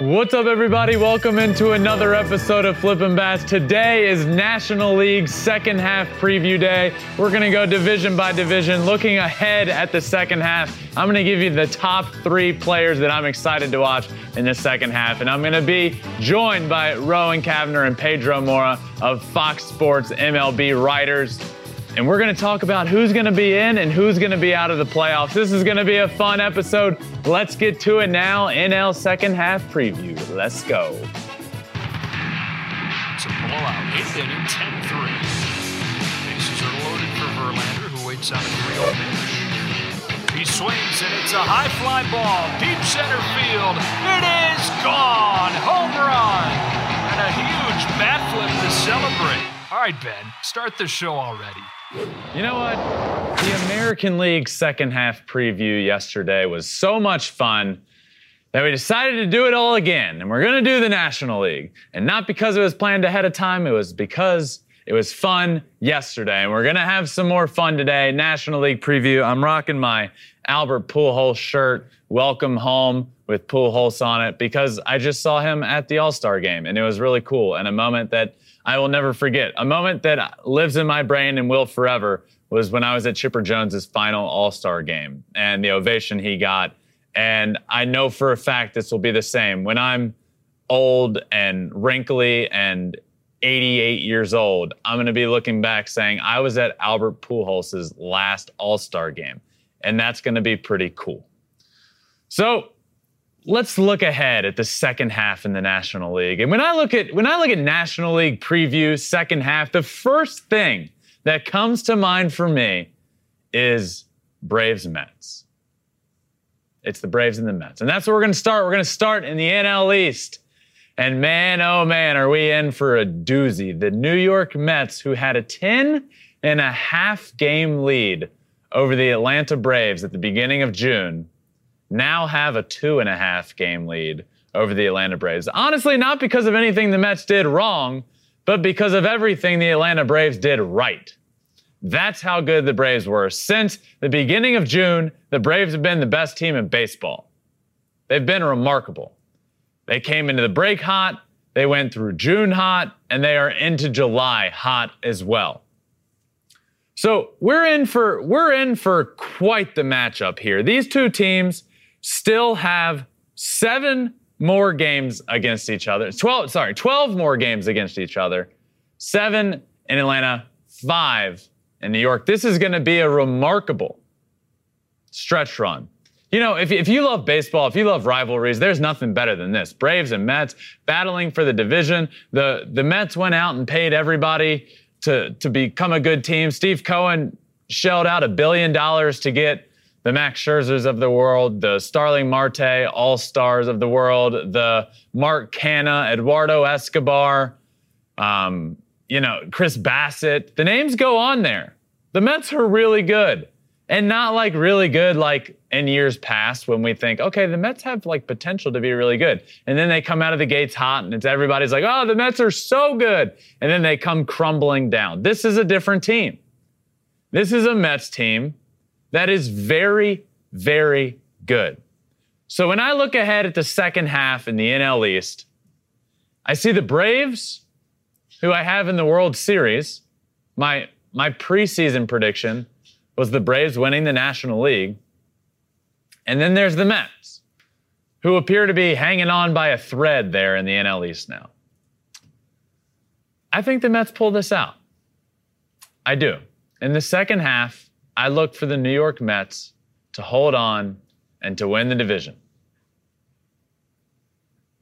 What's up, everybody? Welcome into another episode of Flippin' Bats. Today is National League second half preview day. We're to go division by division, looking ahead at the second half. I'm to give you the top three players that I'm excited to watch in the second half. And I'm to be joined by Rowan Kavner and Pedro Moura of Fox Sports MLB writers and we're going to talk about who's going to be in and who's going to be out of the playoffs. This is going to be a fun episode. Let's get to it now. NL second half preview. Let's go. It's a blowout. Eighth inning, 10 3. Bases are loaded for Verlander, who waits on a 3 0 pitch. He swings, and it's a high fly ball, deep center field. It is gone. Home run. And a huge bat flip to celebrate. All right, Ben, start the show already. You know what? The American League second half preview yesterday was so much fun that we decided to do it all again. And we're going to do the National League. And not because it was planned ahead of time, it was because it was fun yesterday. And we're going to have some more fun today. National League preview. I'm rocking my Albert Pujols shirt. Welcome home with Pujols on it because I just saw him at the All Star game and it was really cool and a moment that I will never forget. A moment that lives in my brain and will forever was when I was at Chipper Jones's final All Star game and the ovation he got. And I know for a fact this will be the same. When I'm old and wrinkly and 88 years old, I'm going to be looking back saying, I was at Albert Pujols' last All Star game. And that's going to be pretty cool. So let's look ahead at the second half in the National League. And when I look at when I look at National League preview second half, the first thing that comes to mind for me is Braves Mets. It's the Braves and the Mets. And that's where we're going to start. We're going to start in the NL East. And man, oh man, are we in for a doozy. The New York Mets, who had a 10 and a half game lead over the Atlanta Braves at the beginning of June, now have a two and a half game lead over the Atlanta Braves. Honestly, not because of anything the Mets did wrong, but because of everything the Atlanta Braves did right. That's how good the Braves were. Since the beginning of June, the Braves have been the best team in baseball. They've been remarkable. They came into the break hot, they went through June hot, and they are into July hot as well. So we're in for we're in for quite the matchup here. These two teams still have seven more games against each other. 12, sorry, 12 more games against each other. Seven in Atlanta, five in New York. This is going to be a remarkable stretch run. You know, if, if you love baseball, if you love rivalries, there's nothing better than this. Braves and Mets battling for the division. The, the Mets went out and paid everybody to, to become a good team. Steve Cohen shelled out a billion dollars to get the Max Scherzers of the world, the Starling Marte All Stars of the world, the Mark Canha, Eduardo Escobar, um, you know, Chris Bassitt. The names go on there. The Mets are really good. And not like really good like in years past when we think, okay, the Mets have like potential to be really good. And then they come out of the gates hot and it's everybody's like, oh, the Mets are so good. And then they come crumbling down. This is a different team. This is a Mets team that is very, very good. So when I look ahead at the second half in the NL East, I see the Braves, who I have in the World Series. My, my preseason prediction was the Braves winning the National League. And then there's the Mets, who appear to be hanging on by a thread there in the NL East now. I think the Mets pull this out. I do. In the second half, I look for the New York Mets to hold on and to win the division.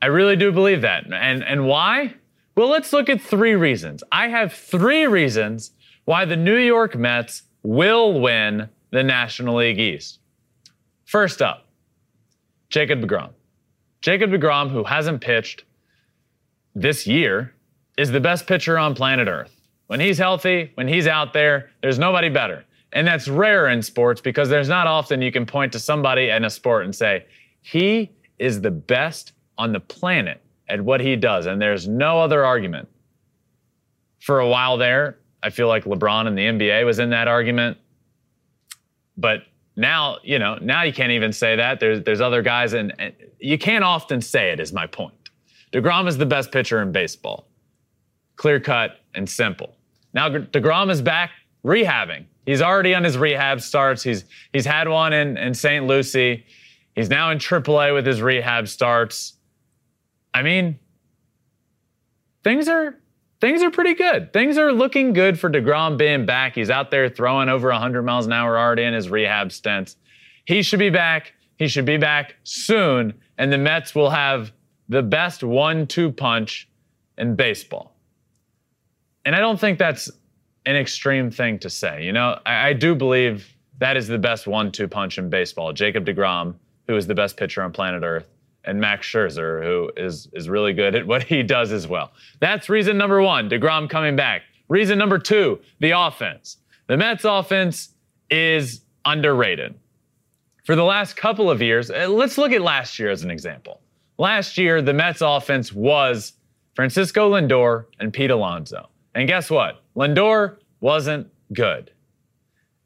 I really do believe that. And, and why? Well, let's look at three reasons. I have three reasons why the New York Mets will win the National League East. First up, Jacob DeGrom. Jacob DeGrom, who hasn't pitched this year is the best pitcher on planet Earth. When he's healthy, when he's out there, there's nobody better. And that's rare in sports because there's not often you can point to somebody in a sport and say, he is the best on the planet at what he does. And there's no other argument. For a while there, I feel like LeBron in the NBA was in that argument. But now, you know, now you can't even say that. There's there's other guys, and, and you can't often say it. Is my point. Degrom is the best pitcher in baseball, clear cut and simple. Now Degrom is back rehabbing. He's already on his rehab starts. He's he's had one in in St. Lucie. He's now in AAA with his rehab starts. I mean, things are things are pretty good. Things are looking good for DeGrom being back. He's out there throwing over 100 miles an hour already in his rehab stints. He should be back. He should be back soon, and the Mets will have the best one-two punch in baseball. And I don't think that's an extreme thing to say. You know, I, I do believe that is the best one-two punch in baseball. Jacob DeGrom, who is the best pitcher on planet Earth, and Max Scherzer, who is is really good at what he does as well. That's reason number one. DeGrom coming back. Reason number two: the offense. The Mets' offense is underrated. For the last couple of years, uh, let's look at last year as an example. Last year, the Mets' offense was Francisco Lindor and Pete Alonso. And guess what? Lindor wasn't good.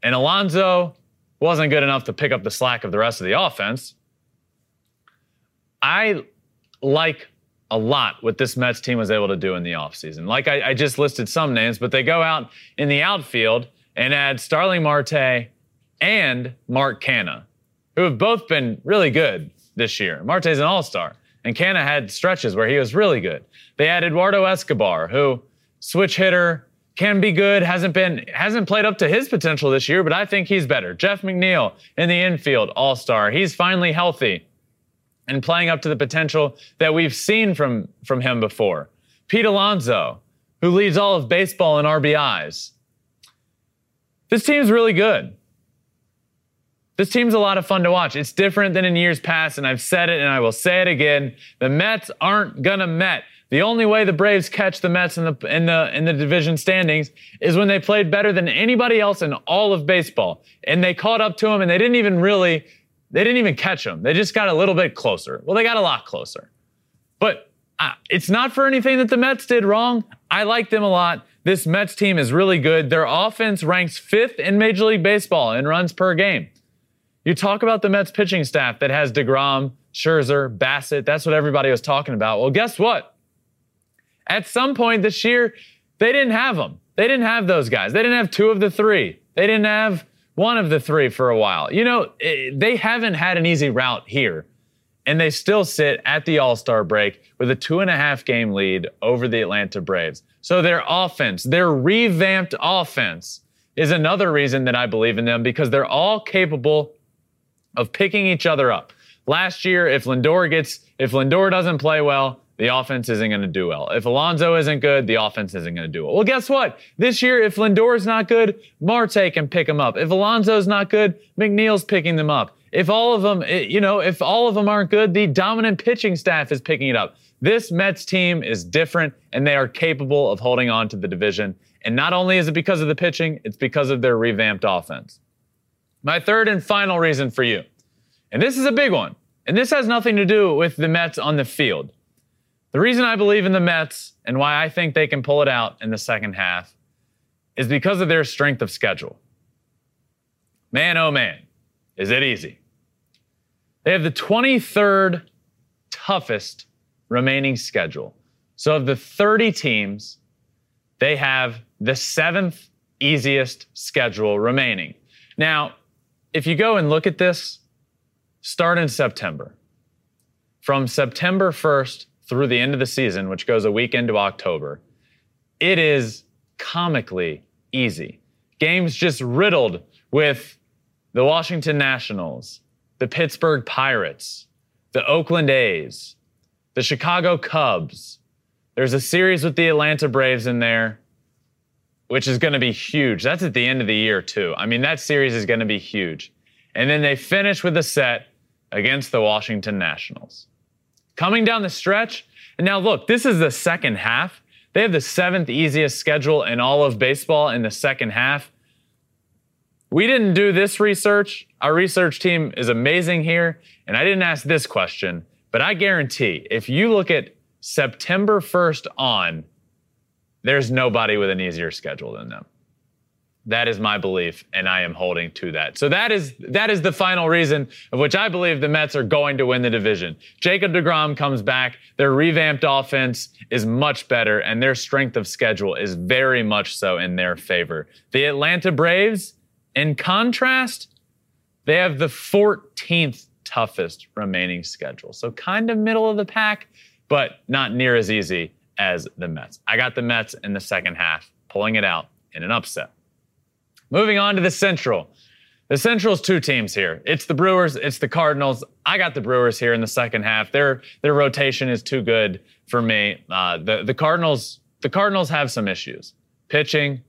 And Alonso wasn't good enough to pick up the slack of the rest of the offense. I like a lot what this Mets team was able to do in the offseason. Like I, I just listed some names, but they go out in the outfield and add Starling Marte and Mark Canha, who have both been really good this year. Marte's an all star, and Canha had stretches where he was really good. They add Eduardo Escobar, who switch hitter, can be good, hasn't been hasn't played up to his potential this year, but I think he's better. Jeff McNeil in the infield, all-star. He's finally healthy and playing up to the potential that we've seen from from him before. Pete Alonso, who leads all of baseball in RBIs. This team's really good. This team's a lot of fun to watch. It's different than in years past, and I've said it and I will say it again. The Mets aren't gonna Met. The only way the Braves catch the Mets in the in the in the division standings is when they played better than anybody else in all of baseball, and they caught up to them, and they didn't even really they didn't even catch them. They just got a little bit closer. Well, they got a lot closer, but uh, it's not for anything that the Mets did wrong. I like them a lot. This Mets team is really good. Their offense ranks fifth in Major League Baseball in runs per game. You talk about the Mets pitching staff that has DeGrom, Scherzer, Bassitt. That's what everybody was talking about. Well, guess what? At some point this year, they didn't have them. They didn't have those guys. They didn't have two of the three. They didn't have one of the three for a while. You know, eh, they haven't had an easy route here. And they still sit at the All Star break with a two and a half game lead over the Atlanta Braves. So their offense, their revamped offense, is another reason that I believe in them because they're all capable of picking each other up. Last year, if Lindor gets, if Lindor doesn't play well, the offense isn't going to do well. If Alonso isn't good, the offense isn't going to do well. Well, guess what? This year, if Lindor's not good, Marte can pick him up. If Alonso's not good, McNeil's picking them up. If all of them, eh, you know, if all of them aren't good, the dominant pitching staff is picking it up. This Mets team is different and they are capable of holding on to the division. And not only is it because of the pitching, it's because of their revamped offense. My third and final reason for you, and this is a big one, and this has nothing to do with the Mets on the field. The reason I believe in the Mets and why I think they can pull it out in the second half is because of their strength of schedule. Man, oh man, is it easy. They have the 23rd toughest remaining schedule. So, of the 30 teams, they have the seventh easiest schedule remaining. Now, if you go and look at this, start in September. From September 1st through the end of the season, which goes a week into October, it is comically easy. Games just riddled with the Washington Nationals, the Pittsburgh Pirates, the Oakland A's, the Chicago Cubs. There's a series with the Atlanta Braves in there, which is going to be huge. That's at the end of the year, too. I mean, that series is going to be huge. And then they finish with a set against the Washington Nationals. Coming down the stretch. And now, look, this is the second half. They have the seventh easiest schedule in all of baseball in the second half. We didn't do this research. Our research team is amazing here. And I didn't ask this question, but I guarantee if you look at September 1st on, there's nobody with an easier schedule than them. That is my belief, and I am holding to that. So that is that is the final reason of which I believe the Mets are going to win the division. Jacob DeGrom comes back. Their revamped offense is much better, and their strength of schedule is very much so in their favor. The Atlanta Braves, in contrast, they have the 14th toughest remaining schedule. So kind of middle of the pack, but not near as easy as the Mets. I got the Mets in the second half, pulling it out in an upset. Moving on to the Central. The Central's two teams here. It's the Brewers, it's the Cardinals. I got the Brewers here in the second half. Their their rotation is too good for me. Uh, the the Cardinals the Cardinals have some issues. Pitching,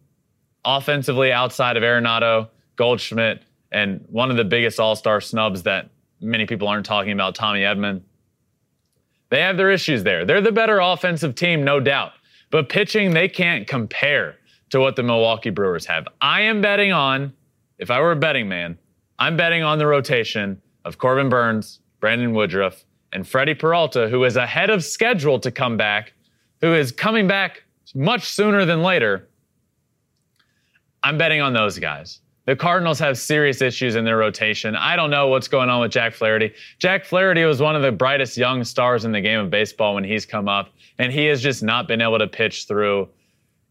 offensively outside of Arenado, Goldschmidt, and one of the biggest All-Star snubs that many people aren't talking about, Tommy Edman. They have their issues there. They're the better offensive team, no doubt. But pitching, they can't compare to what the Milwaukee Brewers have. I am betting on, if I were a betting man, I'm betting on the rotation of Corbin Burnes, Brandon Woodruff, and Freddie Peralta, who is ahead of schedule to come back, who is coming back much sooner than later. I'm betting on those guys. The Cardinals have serious issues in their rotation. I don't know what's going on with Jack Flaherty. Jack Flaherty was one of the brightest young stars in the game of baseball when he's come up, and he has just not been able to pitch through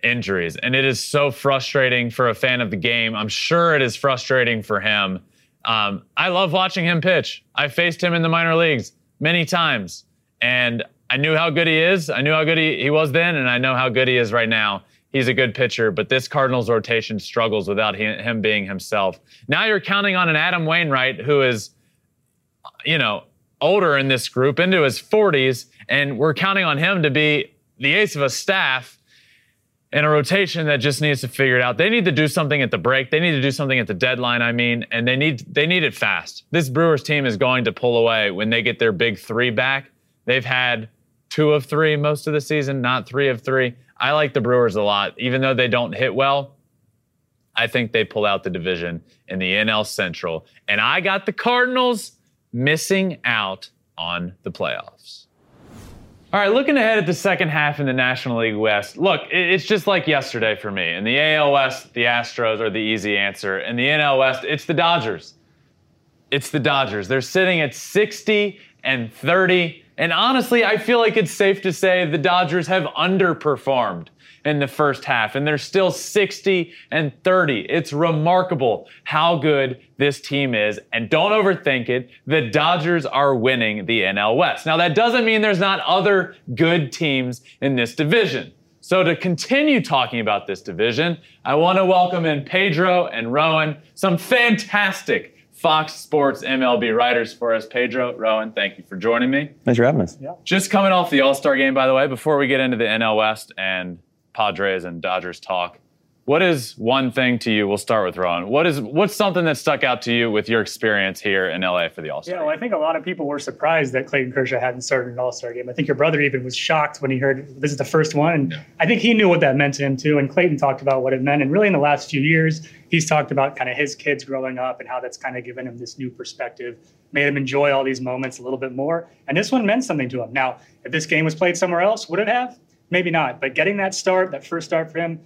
injuries. And it is so frustrating for a fan of the game. I'm sure it is frustrating for him. Um, I love watching him pitch. I faced him in the minor leagues many times, and I knew how good he is. I knew how good he, he was then, and I know how good he is right now. He's a good pitcher, but this Cardinals rotation struggles without him being himself. Now you're counting on an Adam Wainwright who is, you know, older in this group, into his 40s, and we're counting on him to be the ace of a staff and a rotation that just needs to figure it out. They need to do something at the break. They need to do something at the deadline. I mean, and they need they need it fast. This Brewers team is going to pull away when they get their big three back. They've had two of three most of the season, not three of three. I like the Brewers a lot, even though they don't hit well. I think they pull out the division in the NL Central, and I got the Cardinals missing out on the playoffs. All right, looking ahead at the second half in the National League West. Look, it's just like yesterday for me. In the AL West, the Astros are the easy answer. In the NL West, it's the Dodgers. It's the Dodgers. They're sitting at 60 and 30. And honestly, I feel like it's safe to say the Dodgers have underperformed in the first half, and they're still 60 and 30. It's remarkable how good this team is. And don't overthink it. The Dodgers are winning the NL West. Now, that doesn't mean there's not other good teams in this division. So, to continue talking about this division, I want to welcome in Pedro and Rowan, some fantastic Fox Sports MLB writers for us. Pedro, Rowan, thank you for joining me. Thanks for having us. Yeah. Just coming off the All Star game, by the way, before we get into the NL West and Padres and Dodgers talk. What is one thing to you? We'll start with Ron. What is what's something that stuck out to you with your experience here in LA for the All Star? Yeah, well, I think a lot of people were surprised that Clayton Kershaw hadn't started an All Star game. I think your brother even was shocked when he heard this is the first one, and yeah. I think he knew what that meant to him too. And Clayton talked about what it meant, and really in the last few years, he's talked about kind of his kids growing up and how that's kind of given him this new perspective, made him enjoy all these moments a little bit more. And this one meant something to him. Now, if this game was played somewhere else, would it have? Maybe not. But getting that start, that first start for him,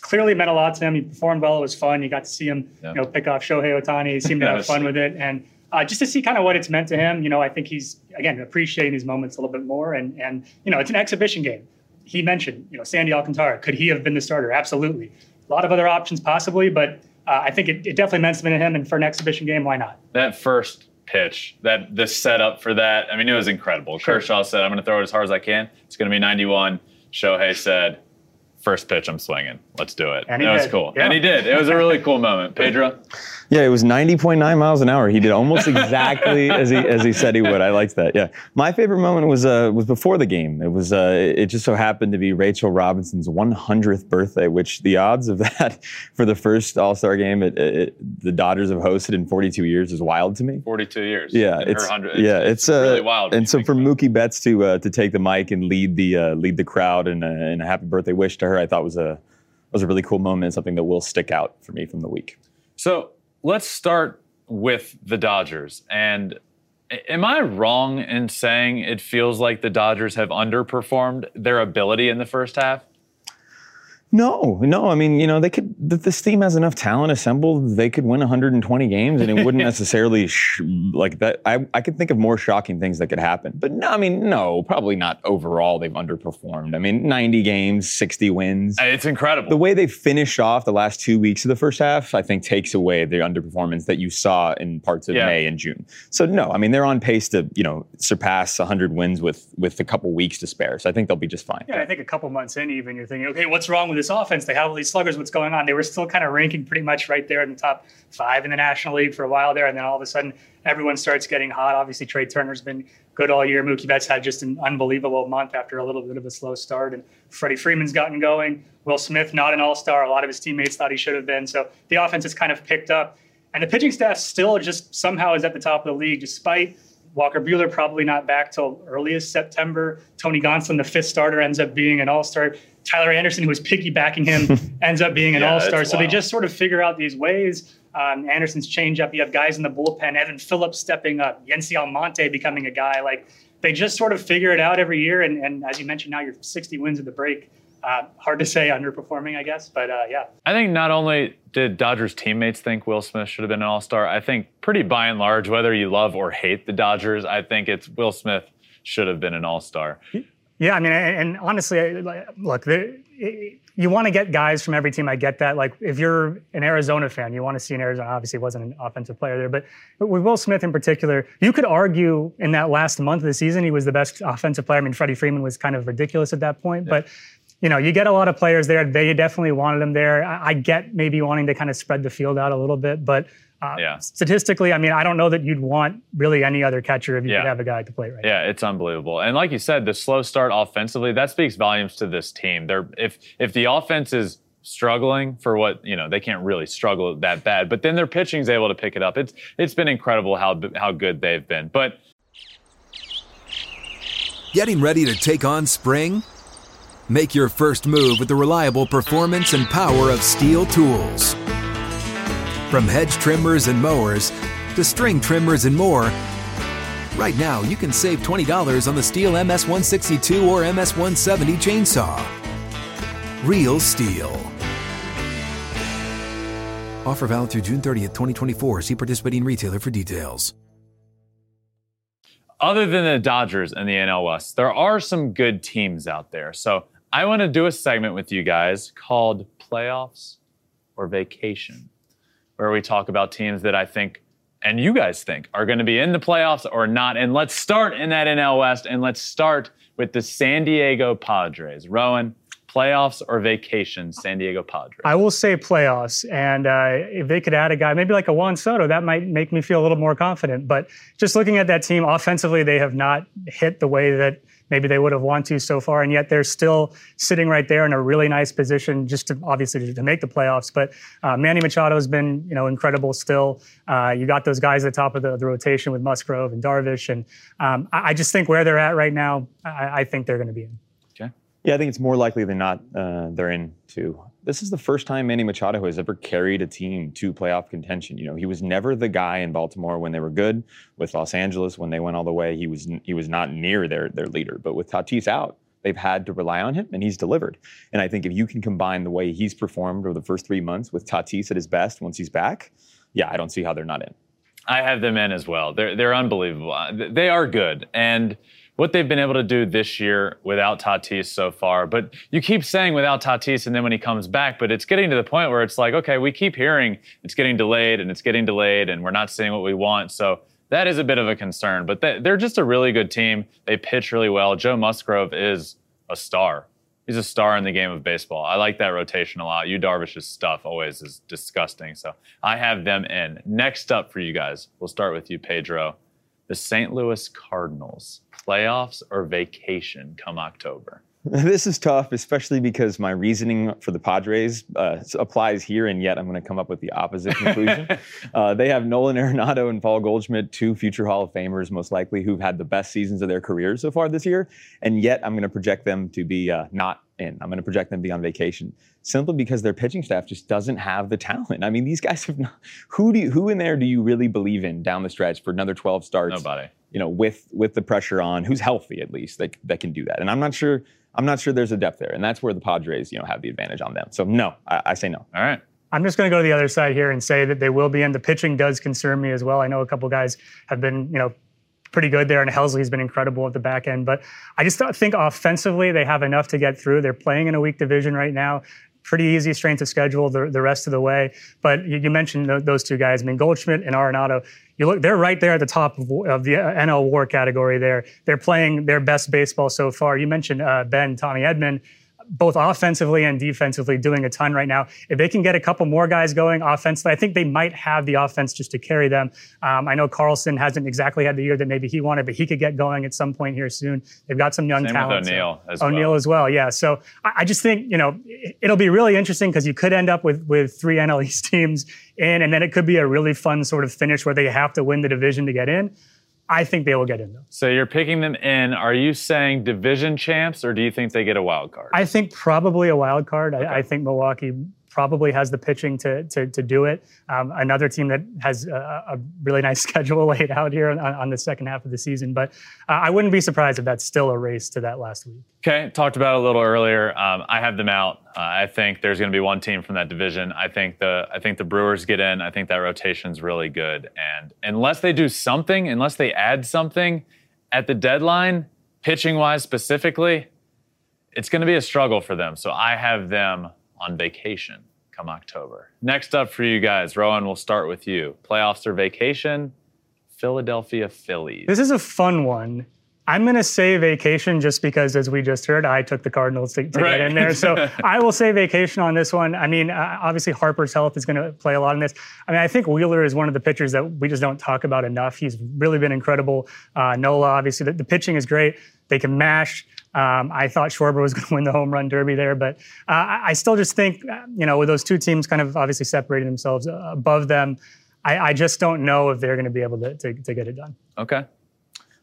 clearly meant a lot to him. He performed well. It was fun. You got to see him, yeah. you know, pick off Shohei Ohtani. He seemed to have fun with it, and uh, just to see kind of what it's meant to him. You know, I think he's again appreciating these moments a little bit more. And and you know, it's an exhibition game. He mentioned, you know, Sandy Alcantara. Could he have been the starter? Absolutely. A lot of other options possibly, but uh, I think it, it definitely meant something to him. And for an exhibition game, why not? That first pitch, that the setup for that, I mean, it was incredible. Sure. Kershaw said, "I'm going to throw it as hard as I can. It's going to be 91." Shohei said, first pitch, I'm swinging. Let's do it. And that was cool. Yeah. And he did. It was a really cool moment. Pedro? Yeah, it was 90.9 miles an hour. He did almost exactly as he as he said he would. I liked that. Yeah, my favorite moment was uh, was before the game. It was uh, it just so happened to be Rachel Robinson's 100th birthday, which the odds of that for the first All Star game it, it, the Dodgers have hosted in 42 years is wild to me. 42 years. Yeah, it's yeah, it's, uh, really wild. And so for Mookie Betts to uh, to take the mic and lead the uh, lead the crowd and, uh, and a happy birthday wish to her, I thought was a was a really cool moment and something that will stick out for me from the week. So let's start with the Dodgers. And am I wrong in saying it feels like the Dodgers have underperformed their ability in the first half? No, no. I mean, you know, they could. This team has enough talent assembled. They could win 120 games, and it wouldn't necessarily sh- like that. I, I could think of more shocking things that could happen, but no. I mean, no, probably not. Overall, they've underperformed. I mean, 90 games, 60 wins. It's incredible. The way they finished off the last two weeks of the first half, I think, takes away the underperformance that you saw in parts of Yeah. May and June. So no, I mean, they're on pace to you know surpass 100 wins with with a couple weeks to spare. So I think they'll be just fine. Yeah, I think a couple months in, even you're thinking, okay, what's wrong with this offense? They have all these sluggers. What's going on? They were still kind of ranking pretty much right there in the top five in the National League for a while there, and then all of a sudden, everyone starts getting hot. Obviously, Trea Turner's been good all year. Mookie Betts had just an unbelievable month after a little bit of a slow start, and Freddie Freeman's gotten going. Will Smith, not an All-Star. A lot of his teammates thought he should have been. So the offense has kind of picked up, and the pitching staff still just somehow is at the top of the league, despite Walker Buehler probably not back till earliest September. Tony Gonsolin, the fifth starter, ends up being an all star. Tyler Anderson, who was piggybacking him, ends up being an Yeah, all star. So they just sort of figure out these ways. Um, Anderson's changeup. You have guys in the bullpen. Evan Phillips stepping up. Yency Almonte becoming a guy. Like they just sort of figure it out every year. And, and as you mentioned, now you're 60 wins at the break. Uh, hard to say underperforming, I guess, but uh, yeah. I think not only did Dodgers teammates think Will Smith should have been an All Star, I think pretty by and large, whether you love or hate the Dodgers, I think it's Will Smith should have been an All Star. Yeah, I mean, and, and honestly, look, you want to get guys from every team. I get that. Like, if you're an Arizona fan, you want to see an Arizona. Obviously, wasn't an offensive player there, but with Will Smith in particular, you could argue in that last month of the season he was the best offensive player. I mean, Freddie Freeman was kind of ridiculous at that point, but. You know, you get a lot of players there. They definitely wanted him there. I, I get maybe wanting to kind of spread the field out a little bit, but uh, Yeah. statistically, I mean, I don't know that you'd want really any other catcher if you Yeah. could have a guy to play right. Yeah, it's unbelievable. And like you said, the slow start offensively, that speaks volumes to this team. They're if if the offense is struggling for what, you know, they can't really struggle that bad, but then their pitching's able to pick it up. It's it's been incredible how how good they've been. But Getting ready to take on spring? Make your first move with the reliable performance and power of Stihl tools. From hedge trimmers and mowers to string trimmers and more, right now you can save $20 on the Stihl MS162 or MS170 chainsaw. Real Stihl. Offer valid through June 30th, 2024. See participating retailer for details. other than the Dodgers and the NL West, there are some good teams out there. So I want to do a segment with you guys called Playoffs or Vacation, where we talk about teams that I think and you guys think are going to be in the playoffs or not. And let's start in that NL West and let's start with the San Diego Padres. Rowan, playoffs or vacation, San Diego Padres? I will say playoffs, and uh, if they could add a guy, maybe like a Juan Soto, that might make me feel a little more confident. But just looking at that team offensively, they have not hit the way that maybe they would have wanted to so far, and yet they're still sitting right there in a really nice position, just to obviously to, to make the playoffs. But uh, Manny Machado has been, you know, incredible still. Uh, you got those guys at the top of the, the rotation with Musgrove and Darvish, and um, I, I just think where they're at right now, I, I think they're going to be in. Okay. Yeah, I think it's more likely than not uh, they're in too. This is the first time Manny Machado has ever carried a team to playoff contention. You know, he was never the guy in Baltimore when they were good. With Los Angeles, when they went all the way, he was he was not near their their leader. But with Tatis out, they've had to rely on him, and he's delivered. And I think if you can combine the way he's performed over the first three months with Tatis at his best once he's back, yeah, I don't see how they're not in. I have them in as well. They're they're unbelievable. They are good, and what they've been able to do this year without Tatis so far. But you keep saying without Tatis, and then when he comes back, but it's getting to the point where it's like, okay, we keep hearing it's getting delayed and it's getting delayed, and we're not seeing what we want. So that is a bit of a concern. But they, they're just a really good team. They pitch really well. Joe Musgrove is a star. he's a star in the game of baseball. I like that rotation a lot. Yu Darvish's stuff always is disgusting. So I have them in. Next up for you guys, we'll start with you, Pedro. The St. Louis Cardinals, playoffs or vacation come October? This is tough, especially because my reasoning for the Padres uh, applies here, and yet I'm going to come up with the opposite conclusion. uh, they have Nolan Arenado and Paul Goldschmidt, two future Hall of Famers, most likely, who've had the best seasons of their careers so far this year, and yet I'm going to project them to be uh, not in. I'm going to project them to be on vacation simply because their pitching staff just doesn't have the talent. I mean, these guys have not. Who do you, who in there do you really believe in down the stretch for another 12 starts? Nobody. You know, with with the pressure on, who's healthy at least that that can do that. And I'm not sure I'm not sure there's a depth there, and that's where the Padres, you know, have the advantage on them. So no, I, I say no. All right. I'm just going to go to the other side here and say that they will be in. The pitching does concern me as well. I know a couple guys have been, you know, pretty good there, and Helsley's been incredible at the back end. But I just think offensively they have enough to get through. They're playing in a weak division right now pretty easy strength of schedule the, the rest of the way. But you, you mentioned th- those two guys. I mean, Goldschmidt and Arenado, you look, they're right there at the top of, of the NL WAR category. There, they're playing their best baseball so far. You mentioned uh, Ben Tommy Edman both offensively and defensively doing a ton right now. If they can get a couple more guys going offensively, I think they might have the offense just to carry them. Um, I know Carlson hasn't exactly had the year that maybe he wanted, but he could get going at some point here soon. They've got some young Same talent. With O'Neill as O'Neill well. as well, yeah. So I, I just think you know it'll be really interesting because you could end up with with three NL East teams in, and then it could be a really fun sort of finish where they have to win the division to get in. I think they will get in though. So you're picking them in. Are you saying division champs, or do you think they get a wild card? I think probably a wild card. I, I think Milwaukee probably has the pitching to to, to do it. Um, another team that has a, a, really nice schedule laid out here on, on, the second half of the season, but uh, I wouldn't be surprised if that's still a race to that last week. Okay, talked about a little earlier. Um, I have them out. Uh, I think there's going to be one team from that division. I think the I think the Brewers get in. I think that rotation's really good, and unless they do something, unless they add something at the deadline, pitching wise specifically, it's going to be a struggle for them. So I have them on vacation come October. Next up for you guys, Rowan, we'll start with you. Playoffs or vacation? Philadelphia Phillies. This is a fun one. I'm going to say vacation just because, as we just heard, I took the Cardinals to, to right. get in there. So I will say vacation on this one. I mean, uh, obviously, Harper's health is going to play a lot in this. I mean, I think Wheeler is one of the pitchers that we just don't talk about enough. He's really been incredible. Uh, Nola, obviously, the, the pitching is great. They can mash. Um, I thought Schwarber was going to win the home run derby there, but uh, I, I, still just think, uh, you know, with those two teams kind of obviously separating themselves uh, above them, I, I, just don't know if they're going to be able to, to, to, get it done. Okay.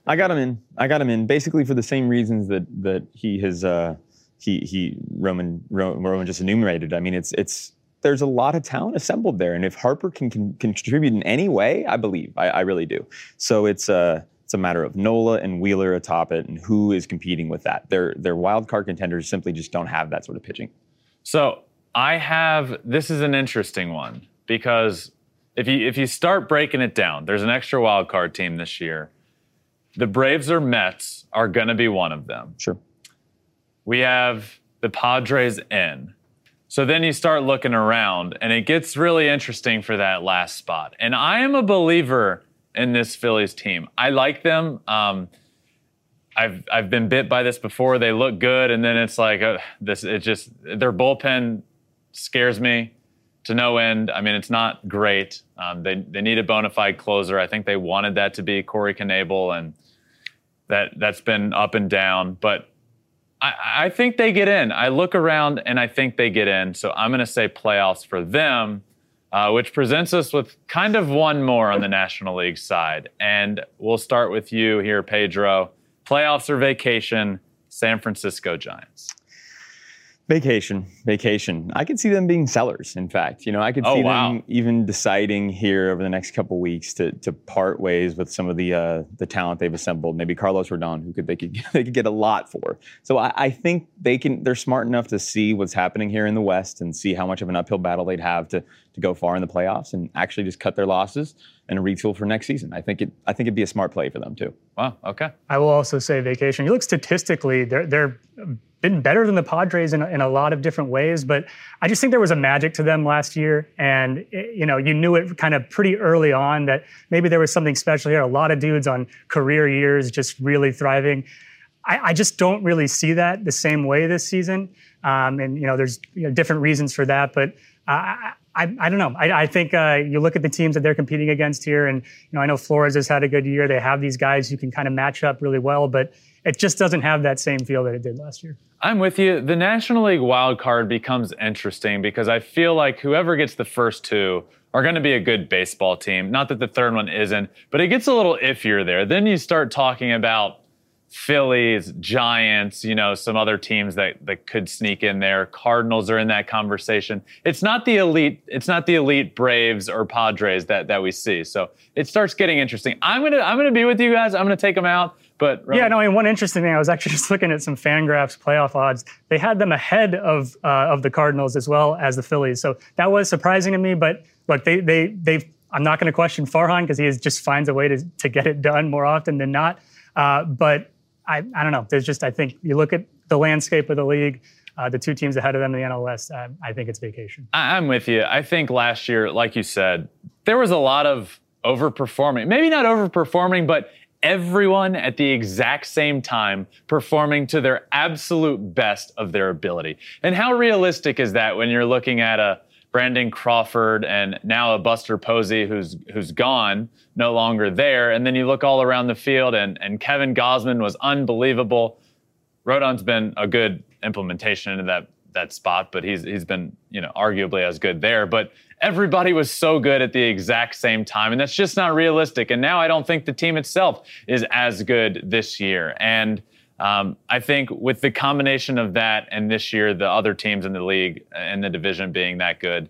I got him in. I got him in basically for the same reasons that that he has uh, he he Roman Roman just enumerated. I mean, it's it's there's a lot of talent assembled there, and if Harper can, can contribute in any way, I believe I, I really do. So it's uh it's a matter of Nola and Wheeler atop it, and who is competing with that. Their their wild card contenders simply just don't have that sort of pitching. So I have this is an interesting one because if you if you start breaking it down, there's an extra wild card team this year. The Braves or Mets are going to be one of them. Sure. We have the Padres in. So then you start looking around, and it gets really interesting for that last spot. And I am a believer in this Phillies team. I like them. Um, I've I've been bit by this before. They look good, and then it's like uh, this. It just their bullpen scares me to no end. I mean, it's not great. Um, they they need a bona fide closer. I think they wanted that to be Corey Knebel, and that that's been up and down. But I, I think they get in. I look around and I think they get in. So I'm going to say playoffs for them uh, which presents us with kind of one more on the National League side. And we'll start with you here, Pedro. Playoffs or vacation, San Francisco Giants. Vacation, vacation. I could see them being sellers. In fact, you know, I could oh, see wow. them even deciding here over the next couple weeks to to part ways with some of the uh, the talent they've assembled. Maybe Carlos Rodon, who could they could they could get a lot for. So I, I think they can. They're smart enough to see what's happening here in the West and see how much of an uphill battle they'd have to to go far in the playoffs and actually just cut their losses and retool for next season. I think it. I think it'd be a smart play for them too. Wow. Okay. I will also say vacation. You look statistically, they're they're been better than the Padres in, in a lot of different ways, but I just think there was a magic to them last year, and it, you know you knew it kind of pretty early on that maybe there was something special here. A lot of dudes on career years just really thriving. I, I, just don't really see that the same way this season. Um, and you know, there's you know, different reasons for that, but I, I, I don't know. I, I think uh, you look at the teams that they're competing against here, and you know, I know Flores has had a good year. They have these guys who can kind of match up really well, but it just doesn't have that same feel that it did last year. I'm with you. The National League wild card becomes interesting because I feel like whoever gets the first two are going to be a good baseball team. Not that the third one isn't, but it gets a little iffier there. Then you start talking about Phillies, Giants, you know, some other teams that, that could sneak in there. Cardinals are in that conversation. It's not the elite, it's not the elite Braves or Padres that, that we see. So it starts getting interesting. I'm gonna I'm gonna be with you guys. I'm gonna take them out. But yeah, no. I mean, one interesting thing, I was actually just looking at some Fangraphs playoff odds. They had them ahead of uh, of the Cardinals as well as the Phillies. So that was surprising to me. But look, they they they. I'm not going to question Farhan because he just finds a way to to get it done more often than not. Uh, but I, I don't know. There's just, I think you look at the landscape of the league, uh, the two teams ahead of them in the NL West, uh, I think it's vacation. I'm with you. I think last year, like you said, there was a lot of overperforming. Maybe not overperforming, but everyone at the exact same time performing to their absolute best of their ability. And how realistic is that when you're looking at a Brandon Crawford and now a Buster Posey who's who's gone, no longer there. And then you look all around the field and, and Kevin Gausman was unbelievable. Rodon's been a good implementation into that that spot, but he's he's been, you know, arguably as good there. But everybody was so good at the exact same time, and that's just not realistic. And now I don't think the team itself is as good this year. And um, I think with the combination of that and this year, the other teams in the league and the division being that good,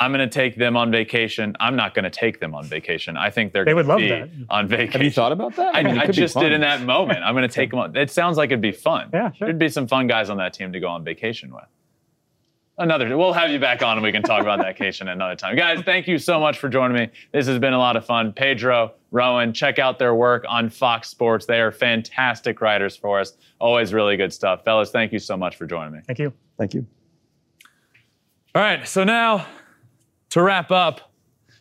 I'm going to take them on vacation. I'm not going to take them on vacation. I think they're they would love be that. on vacation. Have you thought about that? I, I, I just did in that moment. I'm going to take them on. It sounds like it'd be fun. Yeah, sure. There'd be some fun guys on that team to go on vacation with another we'll have you back on and we can talk about that occasion another time. Guys thank you so much for joining me. This has been a lot of fun. Pedro rowan check out their work on fox sports. They are fantastic writers for us. Always really good stuff. Fellas thank you so much for joining me. Thank you. Thank you. All right so now to wrap up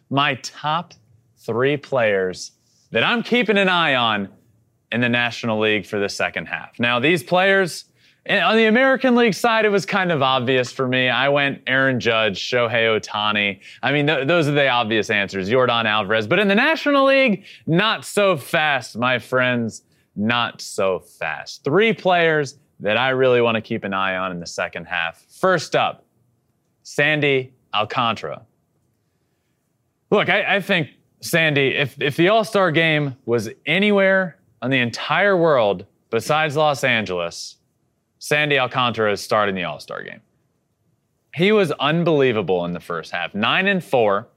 my top three players that i'm keeping an eye on in the national league for the second half. Now these players and on the American League side, it was kind of obvious for me. I went Aaron Judge, Shohei Ohtani. I mean, th- those are the obvious answers, Yordan Alvarez. But in the National League, not so fast, my friends. Not so fast. Three players that I really want to keep an eye on in the second half. First up, Sandy Alcantara. Look, I, I think Sandy, if, if the All Star game was anywhere on the entire world besides Los Angeles, Sandy Alcantara is starting the All Star game. He was unbelievable in the first half. Nine and four,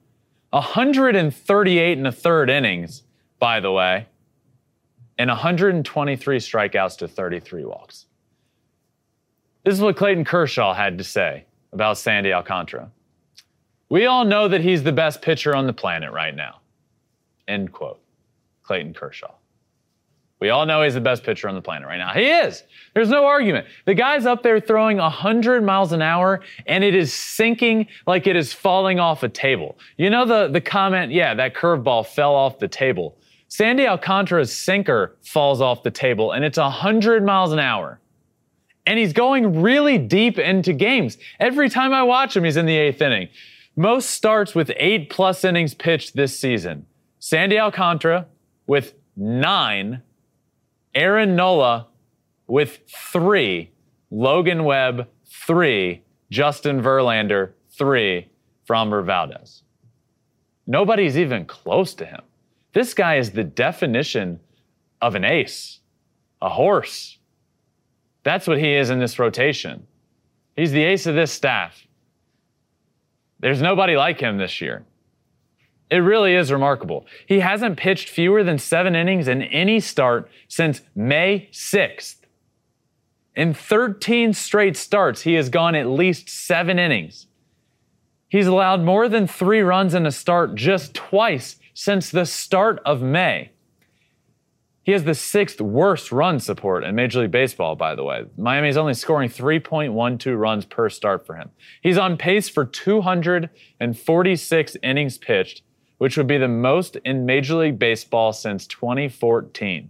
138 in the third innings, by the way, and 123 strikeouts to 33 walks. This is what Clayton Kershaw had to say about Sandy Alcantara. We all know that he's the best pitcher on the planet right now. End quote. Clayton Kershaw. We all know he's the best pitcher on the planet right now. He is. There's no argument. The guy's up there throwing 100 miles an hour and it is sinking like it is falling off a table. You know the, the comment, yeah, that curveball fell off the table. Sandy Alcantara's sinker falls off the table and it's 100 miles an hour. And he's going really deep into games. Every time I watch him, he's in the eighth inning. Most starts with eight plus innings pitched this season. Sandy Alcantara with nine Aaron Nola with three, Logan Webb, three, Justin Verlander, three, Framber Valdez. Nobody's even close to him. This guy is the definition of an ace, a horse. That's what he is in this rotation. He's the ace of this staff. There's nobody like him this year. It really is remarkable. He hasn't pitched fewer than seven innings in any start since May 6th. In 13 straight starts, he has gone at least seven innings. He's allowed more than three runs in a start just twice since the start of May. He has the sixth worst run support in Major League Baseball, by the way. Miami is only scoring 3.12 runs per start for him. He's on pace for 246 innings pitched which would be the most in Major League Baseball since 2014.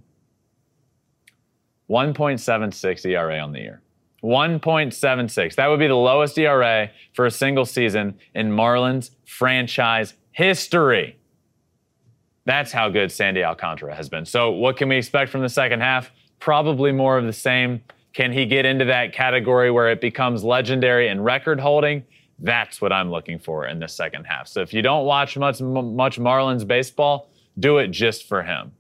1.76 ERA on the year. 1.76. That would be the lowest ERA for a single season in Marlins franchise history. That's how good Sandy Alcantara has been. So, what can we expect from the second half? Probably more of the same. Can he get into that category where it becomes legendary and record holding? That's what I'm looking for in the second half. So, if you don't watch much, much Marlins baseball, do it just for him.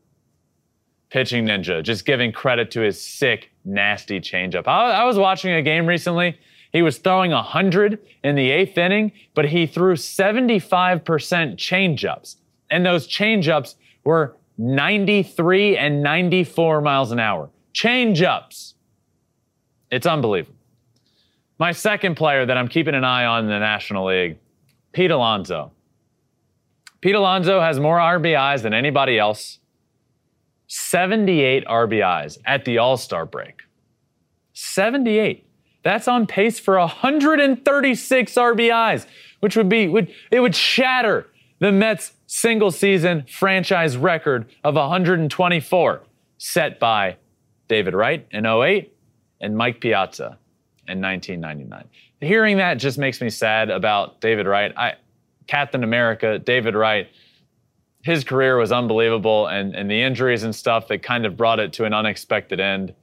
Pitching Ninja, just giving credit to his sick, nasty changeup. I, I was watching a game recently. He was throwing 100 in the eighth inning, but he threw 75% changeups and those changeups were 93 and 94 miles an hour. Changeups. It's unbelievable. My second player that I'm keeping an eye on in the National League, Pete Alonso. Pete Alonso has more RBIs than anybody else. 78 RBIs at the All Star break. 78. That's on pace for 136 RBIs, which would be would it would shatter the Mets' single season franchise record of 124, set by David Wright in 08 and Mike Piazza in 1999. Hearing that just makes me sad about David Wright. I, Captain America, David Wright, his career was unbelievable, and, and the injuries and stuff that kind of brought it to an unexpected end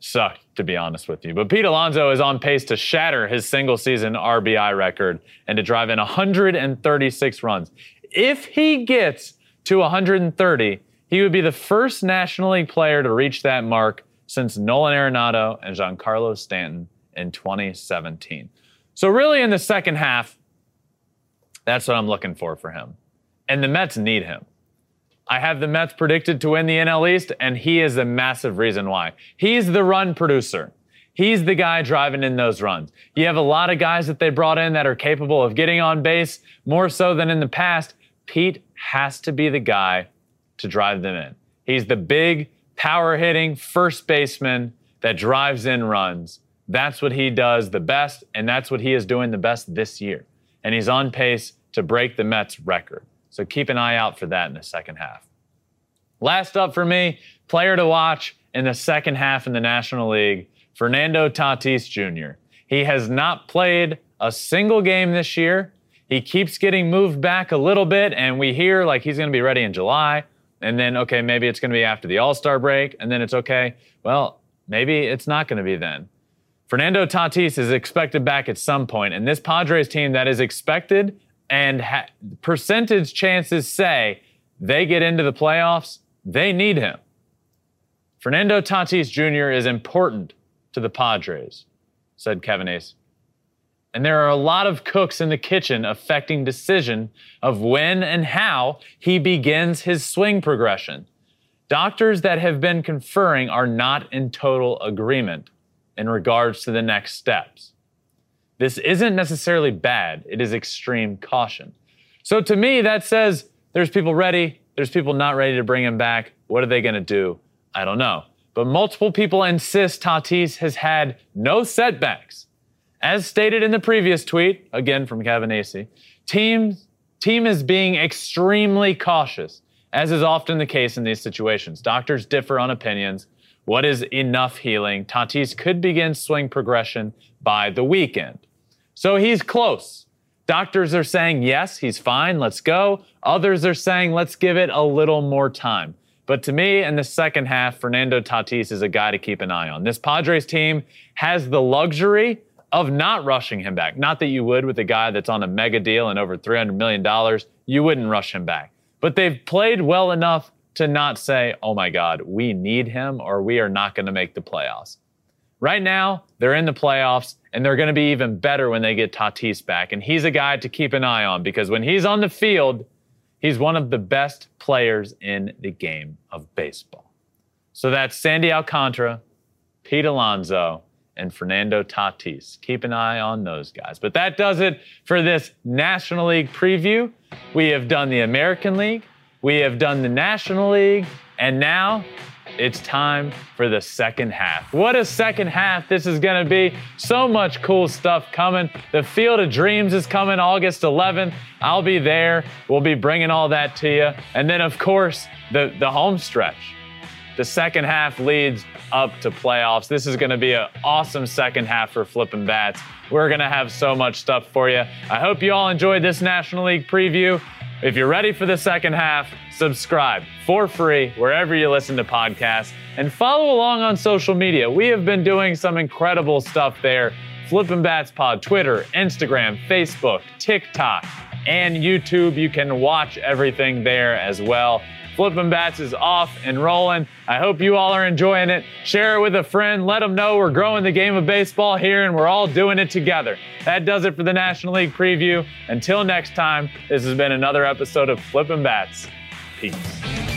sucked, to be honest with you. But Pete Alonso is on pace to shatter his single season RBI record and to drive in 136 runs. If he gets to 130, he would be the first National League player to reach that mark since Nolan Arenado and Giancarlo Stanton in 2017. So, really, in the second half, that's what I'm looking for for him. And the Mets need him. I have the Mets predicted to win the NL East, and he is a massive reason why. He's the run producer. He's the guy driving in those runs. You have a lot of guys that they brought in that are capable of getting on base more so than in the past. Pete has to be the guy to drive them in. He's the big, power hitting first baseman that drives in runs. That's what he does the best, and that's what he is doing the best this year. And he's on pace to break the Mets record. So keep an eye out for that in the second half. Last up for me, player to watch in the second half in the National League, Fernando Tatis Jr. He has not played a single game this year. He keeps getting moved back a little bit, and we hear like he's going to be ready in July. And then, okay, maybe it's going to be after the All Star break. And then it's okay. Well, maybe it's not going to be then. Fernando Tatis is expected back at some point, and this Padres team that is expected and ha- percentage chances say they get into the playoffs, they need him. Fernando Tatis Jr. is important to the Padres, said Kevin Acee. And there are a lot of cooks in the kitchen affecting decision of when and how he begins his swing progression. Doctors that have been conferring are not in total agreement in regards to the next steps. This isn't necessarily bad, it is extreme caution. So to me, that says there's people ready, there's people not ready to bring him back. What are they going to do? I don't know. But multiple people insist Tatis has had no setbacks. As stated in the previous tweet, again from Acee, team, team is being extremely cautious, as is often the case in these situations. Doctors differ on opinions. What is enough healing? Tatis could begin swing progression by the weekend. So he's close. Doctors are saying, yes, he's fine, let's go. Others are saying, let's give it a little more time. But to me, in the second half, Fernando Tatis is a guy to keep an eye on. This Padres team has the luxury of not rushing him back. Not that you would with a guy that's on a mega deal and over $300 million, you wouldn't rush him back. But they've played well enough to not say, oh my God, we need him or we are not going to make the playoffs. Right now, they're in the playoffs, and they're going to be even better when they get Tatis back. And he's a guy to keep an eye on because when he's on the field, he's one of the best players in the game of baseball. So that's Sandy Alcantara, Pete Alonso, and Fernando Tatis. Keep an eye on those guys. But that does it for this National League preview. We have done the American League, we have done the National League, and now it's time for the second half. What a second half this is going to be. So much cool stuff coming. The Field of Dreams is coming August 11th. I'll be there. We'll be bringing all that to you. And then, of course, the, the home stretch. The second half leads up to playoffs. This is going to be an awesome second half for flipping Bats. We're going to have so much stuff for you. I hope you all enjoyed this National League preview. If you're ready for the second half, subscribe for free wherever you listen to podcasts and follow along on social media. We have been doing some incredible stuff there. Flippin' Bats Pod, Twitter, Instagram, Facebook, TikTok, and YouTube. You can watch everything there as well. Flippin' Bats is off and rolling. I hope you all are enjoying it. Share it with a friend. Let them know we're growing the game of baseball here and we're all doing it together. That does it for the National League preview. Until next time, this has been another episode of Flippin' Bats. Peace.